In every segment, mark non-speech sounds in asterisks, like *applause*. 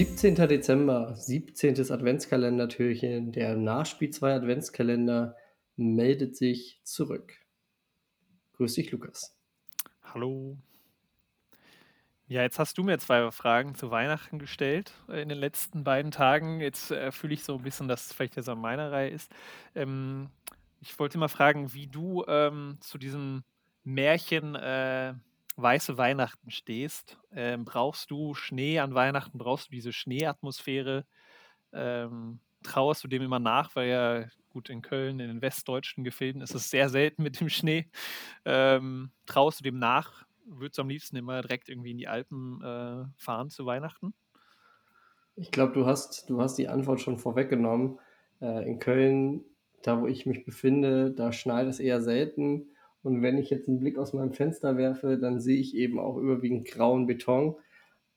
17. Dezember, 17. Adventskalendertürchen. Der Nachspiel 2 Adventskalender meldet sich zurück. Grüß dich, Lukas. Hallo. Ja, jetzt hast du mir zwei Fragen zu Weihnachten gestellt äh, in den letzten beiden Tagen. Jetzt äh, fühle ich so ein bisschen, dass es vielleicht jetzt an meiner Reihe ist. Ähm, ich wollte mal fragen, wie du ähm, zu diesem Märchen äh, Weiße Weihnachten stehst. Ähm, brauchst du Schnee an Weihnachten? Brauchst du diese Schneeatmosphäre? Ähm, trauerst du dem immer nach? Weil ja, gut, in Köln, in den westdeutschen Gefilden ist es sehr selten mit dem Schnee. Ähm, trauerst du dem nach? Würdest du am liebsten immer direkt irgendwie in die Alpen äh, fahren zu Weihnachten? Ich glaube, du hast, du hast die Antwort schon vorweggenommen. Äh, in Köln, da wo ich mich befinde, da schneit es eher selten. Und wenn ich jetzt einen Blick aus meinem Fenster werfe, dann sehe ich eben auch überwiegend grauen Beton.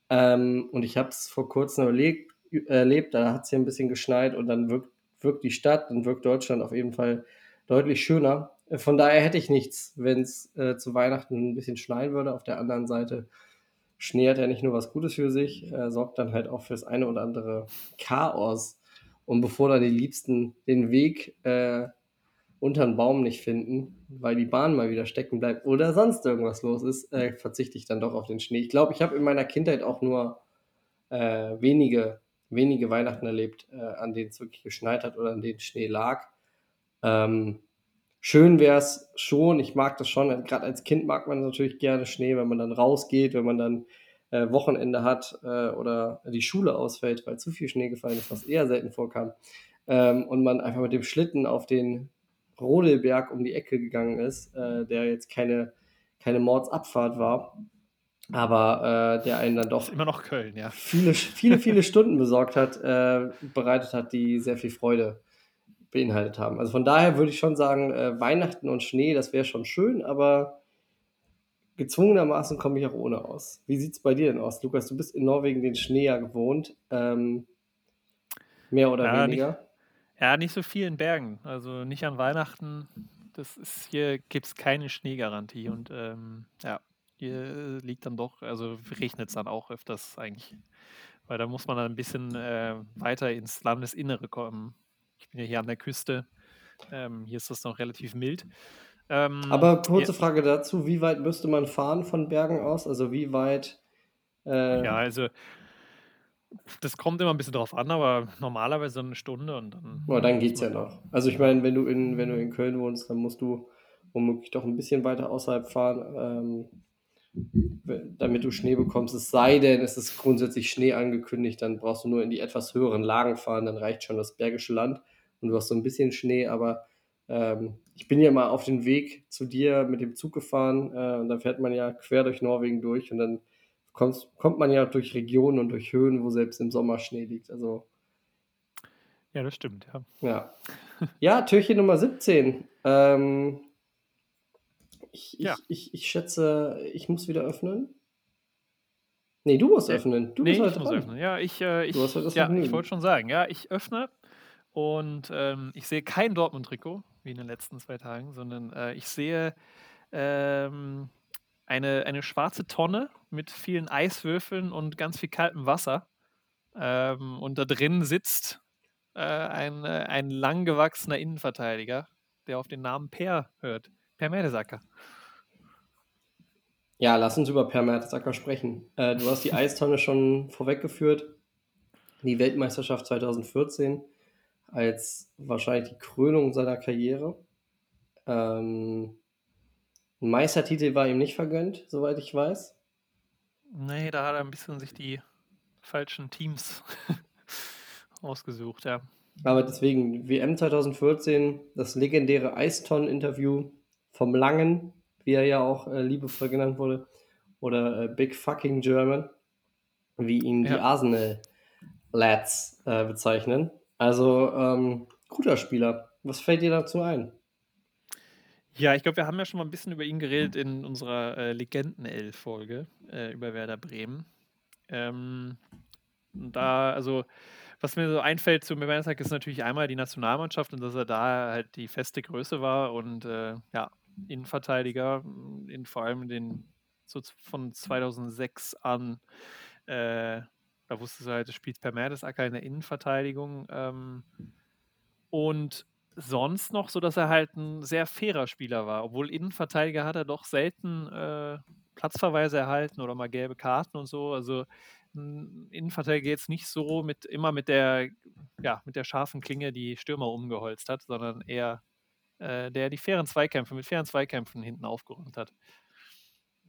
Ähm, und ich habe es vor kurzem erlebt, erlebt da hat es hier ein bisschen geschneit und dann wirkt, wirkt die Stadt und wirkt Deutschland auf jeden Fall deutlich schöner. Äh, von daher hätte ich nichts, wenn es äh, zu Weihnachten ein bisschen schneien würde. Auf der anderen Seite, Schnee hat ja nicht nur was Gutes für sich, äh, sorgt dann halt auch für das eine oder andere Chaos. Und bevor dann die Liebsten den Weg äh, unter den Baum nicht finden, weil die Bahn mal wieder stecken bleibt oder sonst irgendwas los ist, äh, verzichte ich dann doch auf den Schnee. Ich glaube, ich habe in meiner Kindheit auch nur äh, wenige, wenige Weihnachten erlebt, äh, an denen es wirklich geschneit hat oder an denen Schnee lag. Ähm, schön wäre es schon, ich mag das schon, gerade als Kind mag man natürlich gerne Schnee, wenn man dann rausgeht, wenn man dann äh, Wochenende hat äh, oder die Schule ausfällt, weil zu viel Schnee gefallen ist, was eher selten vorkam. Ähm, und man einfach mit dem Schlitten auf den Rodelberg um die Ecke gegangen ist, äh, der jetzt keine, keine Mordsabfahrt war, aber äh, der einen dann doch immer noch Köln, ja. viele, viele, viele Stunden besorgt hat, äh, bereitet hat, die sehr viel Freude beinhaltet haben. Also von daher würde ich schon sagen, äh, Weihnachten und Schnee, das wäre schon schön, aber gezwungenermaßen komme ich auch ohne aus. Wie sieht es bei dir denn aus, Lukas? Du bist in Norwegen den Schnee ja gewohnt. Ähm, mehr oder Ja, weniger. Nicht, ja, nicht so viel in Bergen. Also nicht an Weihnachten. Das ist hier gibt es keine Schneegarantie und ähm, ja, hier liegt dann doch, also regnet es dann auch öfters eigentlich, weil da muss man dann ein bisschen äh, weiter ins Landesinnere kommen. Ich bin ja hier an der Küste. Ähm, hier ist das noch relativ mild. Ähm, Aber ja, kurze Frage dazu, wie weit müsste man fahren von Bergen aus? Also wie weit äh, ja, also das kommt immer ein bisschen drauf an, aber normalerweise eine Stunde und dann Oh, dann geht's ja noch. Also ich meine, wenn du in, wenn du in Köln wohnst, dann musst du womöglich doch ein bisschen weiter außerhalb fahren, ähm, damit du Schnee bekommst. Es sei denn, es ist grundsätzlich Schnee angekündigt, dann brauchst du nur in die etwas höheren Lagen fahren, dann reicht schon das Bergische Land und du hast so ein bisschen Schnee, aber ähm, ich bin ja mal auf den Weg zu dir mit dem Zug gefahren äh, und dann fährt man ja quer durch Norwegen durch und dann kommst, kommt man ja durch Regionen und durch Höhen, wo selbst im Sommer Schnee liegt. Also Ja, das stimmt, ja. ja. Ja, Türchen Nummer 17. Ähm, ich, Ja. ich, ich, ich schätze, ich muss wieder öffnen. Nee, du musst Nee, öffnen. Du nee, bist ich muss dran. öffnen. Ja, ich, äh, ich, ja, ich wollte schon sagen, ja, ich öffne und ähm, ich sehe kein Dortmund-Trikot, wie in den letzten zwei Tagen, sondern äh, ich sehe ähm, eine, eine schwarze Tonne mit vielen Eiswürfeln und ganz viel kaltem Wasser. Ähm, und da drin sitzt äh, ein, äh, ein langgewachsener Innenverteidiger, der auf den Namen Per hört. Per Mertesacker. Ja, lass uns über Per Mertesacker sprechen. Äh, du hast die *laughs* Eistonne schon vorweggeführt. Die Weltmeisterschaft 2014 als wahrscheinlich die Krönung seiner Karriere. Ähm, ein Meistertitel war ihm nicht vergönnt, soweit ich weiß. Nee, da hat er ein bisschen sich die falschen Teams *laughs* ausgesucht, ja. Aber deswegen, WM 2014, das legendäre Eistonnen-Interview vom Langen, wie er ja auch äh, liebevoll genannt wurde, oder äh, Big Fucking German, wie ihn die Ja. Arsenal-Lads äh, bezeichnen. Also, ähm, guter Spieler. Was fällt dir dazu ein? Ja, ich glaube, wir haben ja schon mal ein bisschen über ihn geredet in unserer äh, Legenden-Elf-Folge äh, über Werder Bremen. Ähm, da, also, was mir so einfällt zu Mertesacker ist natürlich einmal die Nationalmannschaft und dass er da halt die feste Größe war und äh, ja, Innenverteidiger, in, vor allem den so von 2006 an, äh, Da wusstest du halt, du spielst per Mertesacker in der Innenverteidigung. Ähm, und sonst noch so, dass er halt ein sehr fairer Spieler war. Obwohl Innenverteidiger hat er doch selten äh, Platzverweise erhalten oder mal gelbe Karten und so. Also ein Innenverteidiger jetzt nicht so mit immer mit der, ja, mit der scharfen Klinge die Stürmer umgeholzt hat, sondern eher äh, der die fairen Zweikämpfe mit fairen Zweikämpfen hinten aufgeräumt hat.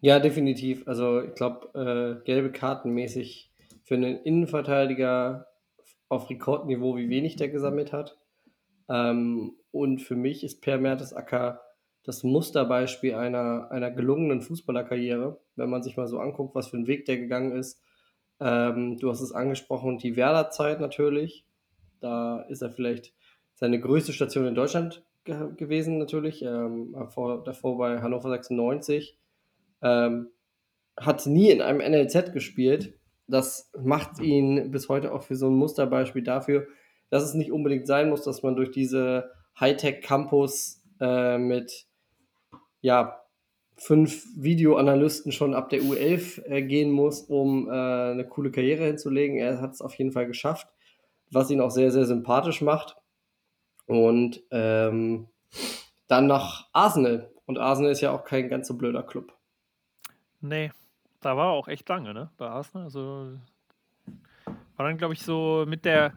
Ja, definitiv. Also ich glaube, äh, gelbe Karten mäßig für einen Innenverteidiger auf Rekordniveau, wie wenig der gesammelt hat. Ähm, und für mich ist Per Mertesacker das Musterbeispiel einer, einer gelungenen Fußballerkarriere, wenn man sich mal so anguckt, was für ein Weg der gegangen ist. Ähm, du hast es angesprochen, die Werder-Zeit natürlich. Da ist er vielleicht seine größte Station in Deutschland ge gewesen, natürlich. Ähm, vor, davor bei Hannover 96. Ähm, hat nie in einem NLZ gespielt. Das macht ihn bis heute auch für so ein Musterbeispiel dafür, dass es nicht unbedingt sein muss, dass man durch diese Hightech-Campus äh, mit ja, fünf Videoanalysten schon ab der U11 äh, gehen muss, um äh, eine coole Karriere hinzulegen. Er hat es auf jeden Fall geschafft, was ihn auch sehr, sehr sympathisch macht. Und ähm, dann nach Arsenal. Und Arsenal ist ja auch kein ganz so blöder Club. Nee, da war er auch echt lange, ne? Bei Arsenal. Also war dann, glaube ich, so mit der,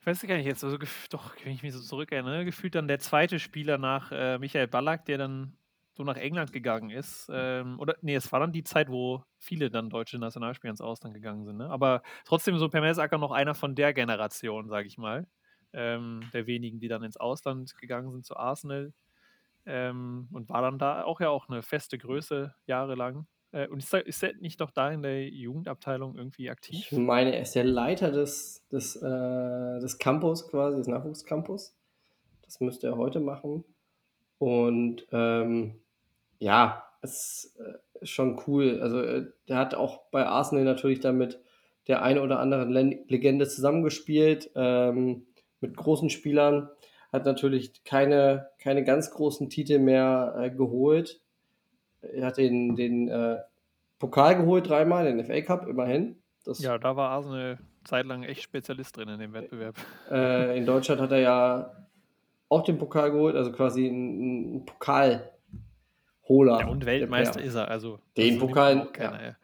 ich weiß gar nicht jetzt, also doch, wenn ich mich so zurückerinnere, gefühlt dann der zweite Spieler nach äh, Michael Ballack, der dann so nach England gegangen ist. Ähm, oder nee, es war dann die Zeit, wo viele dann deutsche Nationalspieler ins Ausland gegangen sind. Ne? Aber trotzdem so Per Mertesacker noch einer von der Generation, sage ich mal. Ähm, der wenigen, die dann ins Ausland gegangen sind zu Arsenal. Ähm, und war dann da auch ja auch eine feste Größe jahrelang. Äh, und ist, da, ist er nicht doch da in der Jugendabteilung irgendwie aktiv? Ich meine, er ist der Leiter des, des, äh, des Campus quasi, des Nachwuchscampus. Das müsste er heute machen. Und ähm, ja, es äh, ist schon cool. Also, äh, der hat auch bei Arsenal natürlich damit der eine oder anderen Legende zusammengespielt, ähm, mit großen Spielern hat natürlich keine, keine ganz großen Titel mehr äh, geholt. Er hat den, den äh, Pokal geholt dreimal, den FA Cup immerhin. Das, ja, da war Arsenal zeitlang echt Spezialist drin in dem Wettbewerb. Äh, in Deutschland hat er ja auch den Pokal geholt, also quasi ein, ein Pokalholer. Ja, und Weltmeister ist er, also. Den Pokal. Auch, keiner, ja.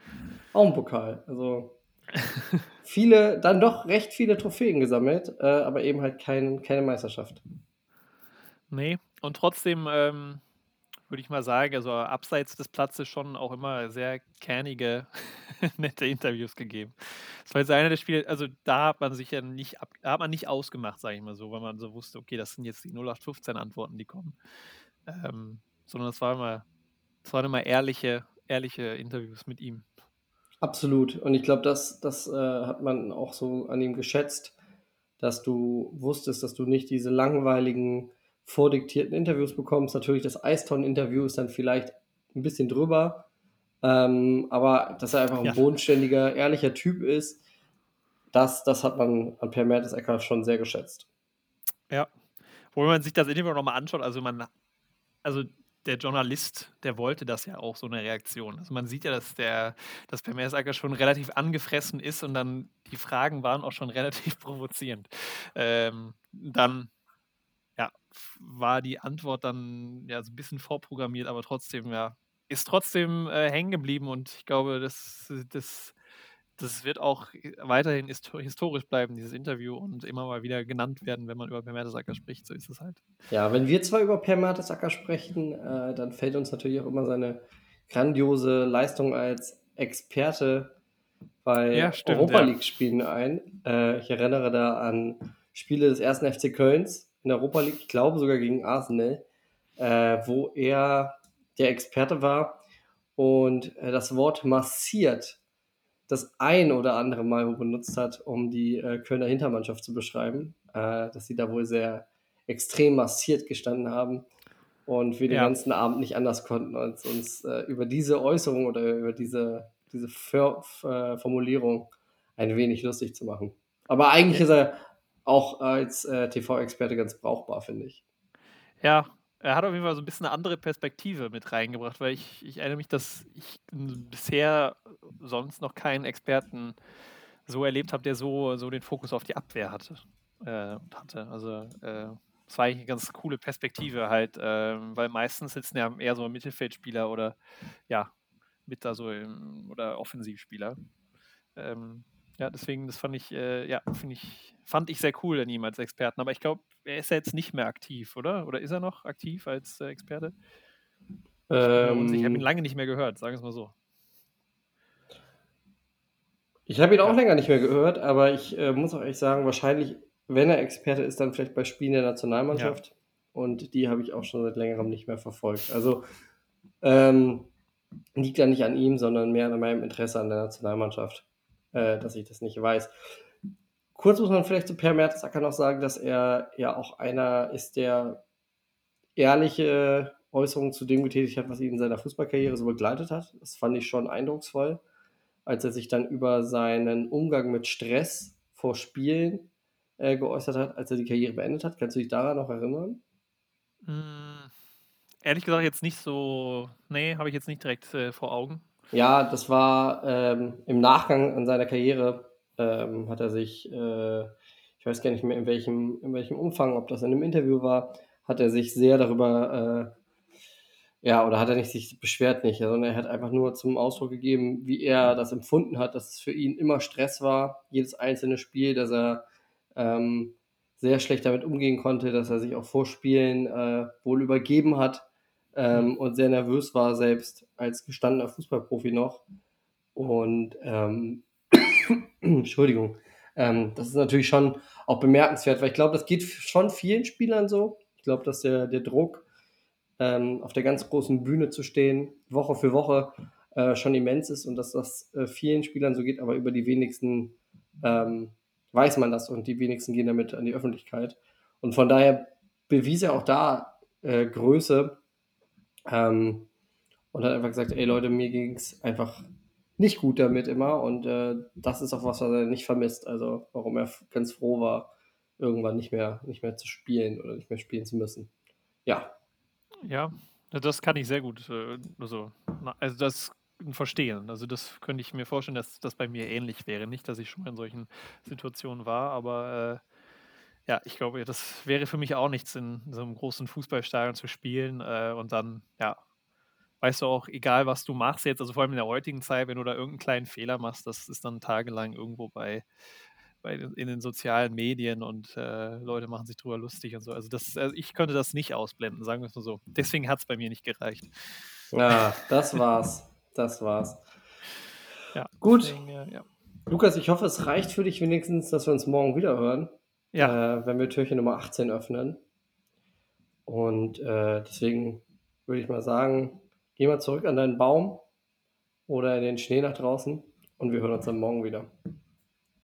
auch ein Pokal. Also *laughs* viele, dann doch recht viele Trophäen gesammelt, äh, aber eben halt kein, keine Meisterschaft. Nee, und trotzdem ähm, würde ich mal sagen, also abseits des Platzes schon auch immer sehr kernige, *laughs* nette Interviews gegeben. Das war jetzt einer der Spiele, also da hat man sich ja nicht, ab, hat man nicht ausgemacht, sage ich mal so, weil man so wusste, okay, das sind jetzt die 0815-Antworten, die kommen. Ähm, sondern das war immer, das waren immer ehrliche, ehrliche Interviews mit ihm. Absolut. Und ich glaube, das, das äh, hat man auch so an ihm geschätzt, dass du wusstest, dass du nicht diese langweiligen, vordiktierten Interviews bekommst. Natürlich, das Eiston-Interview ist dann vielleicht ein bisschen drüber, ähm, aber dass er einfach ein ja. bodenständiger, ehrlicher Typ ist, das, das hat man an Per Mertesacker schon sehr geschätzt. Ja, wo man sich das Interview nochmal anschaut, also man, also der Journalist, der wollte das ja auch, so eine Reaktion. Also man sieht ja, dass der, dass Per Mersacker schon relativ angefressen ist und dann die Fragen waren auch schon *laughs* relativ provozierend. Ähm, dann war die Antwort dann ja so ein bisschen vorprogrammiert, aber trotzdem, ja, ist trotzdem äh, hängen geblieben und ich glaube, das, das das wird auch weiterhin historisch bleiben, dieses Interview, und immer mal wieder genannt werden, wenn man über Per Mertesacker spricht. So ist es halt. Ja, wenn wir zwar über Per Mertesacker sprechen, äh, dann fällt uns natürlich auch immer seine grandiose Leistung als Experte bei ja, Europa League-Spielen ja. ein. Äh, ich erinnere da an Spiele des ersten FC Kölns in der Europa League, ich glaube sogar gegen Arsenal, äh, wo er der Experte war und äh, das Wort massiert das ein oder andere Mal benutzt hat, um die äh, Kölner Hintermannschaft zu beschreiben, äh, dass sie da wohl sehr extrem massiert gestanden haben und wir ja. den ganzen Abend nicht anders konnten, als uns äh, über diese Äußerung oder über diese, diese äh, Formulierung ein wenig lustig zu machen. Aber eigentlich ist er auch als äh, TV-Experte ganz brauchbar, finde ich. Ja, er hat auf jeden Fall so ein bisschen eine andere Perspektive mit reingebracht, weil ich, ich erinnere mich, dass ich bisher sonst noch keinen Experten so erlebt habe, der so so den Fokus auf die Abwehr hatte äh, hatte. Also, äh, war eigentlich 'ne ganz coole Perspektive halt, ähm, weil meistens sitzen ja eher so Mittelfeldspieler oder ja, mit da so im oder Offensivspieler. Ähm, ja, deswegen, das fand ich, äh ja, finde ich fand ich sehr cool an ihm als Experten. Aber ich glaube, er ist ja jetzt nicht mehr aktiv, oder? Oder ist er noch aktiv als, äh, Experte? Unsicher, ich habe ihn Ähm lange nicht mehr gehört, sagen wir's mal so. Ich habe ihn auch Ja. länger nicht mehr gehört, aber ich, äh, muss auch ehrlich sagen, wahrscheinlich, wenn er Experte ist, dann vielleicht bei Spielen der Ja. Nationalmannschaft und die habe ich auch schon seit Längerem nicht mehr verfolgt. Also, ähm, liegt ja nicht an ihm, sondern mehr an meinem Interesse an der Nationalmannschaft, äh, dass ich das nicht weiß. Kurz muss man vielleicht zu Per Mertesacker noch sagen, dass er ja auch einer ist, der ehrliche Äußerungen zu dem getätigt hat, was ihn in seiner Fußballkarriere so begleitet hat. Das fand ich schon eindrucksvoll, als er sich dann über seinen Umgang mit Stress vor Spielen, äh, geäußert hat, als er die Karriere beendet hat. Kannst du dich daran noch erinnern? Hm, ehrlich gesagt jetzt nicht so ne, habe ich jetzt nicht direkt, äh, vor Augen. Ja, das war, ähm, im Nachgang an seiner Karriere, ähm, hat er sich, äh ich weiß gar nicht mehr, in welchem in welchem Umfang, ob das in 'nem Interview war, hat er sich sehr darüber, äh ja, oder hat er nicht sich beschwert nicht, sondern er hat einfach nur zum Ausdruck gegeben, wie er das empfunden hat, dass es für ihn immer Stress war, jedes einzelne Spiel, dass er, ähm, sehr schlecht damit umgehen konnte, dass er sich auch vor Spielen, äh, wohl übergeben hat. Ähm, und sehr nervös war selbst als gestandener Fußballprofi noch. Und, ähm *coughs* Entschuldigung. Ähm, das ist natürlich schon auch bemerkenswert, weil ich glaube, das geht schon vielen Spielern so. Ich glaube, dass der der Druck, ähm, auf der ganz großen Bühne zu stehen, Woche für Woche, äh, schon immens ist und dass das, äh, vielen Spielern so geht, aber über die wenigsten, ähm, weiß man das und die wenigsten gehen damit an die Öffentlichkeit. Und von daher bewies er auch da, äh, Größe, ähm, und hat einfach gesagt: „Ey Leute, mir ging's einfach nicht gut damit immer“ und, äh, das ist auch was, was er nicht vermisst, also warum er ganz froh war, irgendwann nicht mehr nicht mehr zu spielen oder nicht mehr spielen zu müssen. Ja. Ja, das kann ich sehr gut, äh, also also das verstehen. Also, das könnte ich mir vorstellen, dass das bei mir ähnlich wäre. Nicht, dass ich schon mal in solchen Situationen war, aber, äh, ja, ich glaube, das wäre für mich auch nichts, in so 'nem großen Fußballstadion zu spielen, äh, und dann, ja, weißt du auch, egal was du machst jetzt, also vor allem in der heutigen Zeit, wenn du da irgend 'n kleinen Fehler machst, das ist dann tagelang irgendwo bei bei den in den sozialen Medien und, äh, Leute machen sich drüber lustig und so. Also, das also, ich könnte das nicht ausblenden, sagen wir's mal so. Deswegen hat's bei mir nicht gereicht. Ah, das war's. Das war's. Ja, Gut. deswegen, äh, ja. Lukas, ich hoffe, es reicht für dich wenigstens, dass wir uns morgen wieder hören, äh, Ja. wenn wir Türchen Nummer 18 öffnen. Und, äh, deswegen würde ich mal sagen, geh mal zurück an deinen Baum oder in den Schnee nach draußen und wir hören uns dann morgen wieder.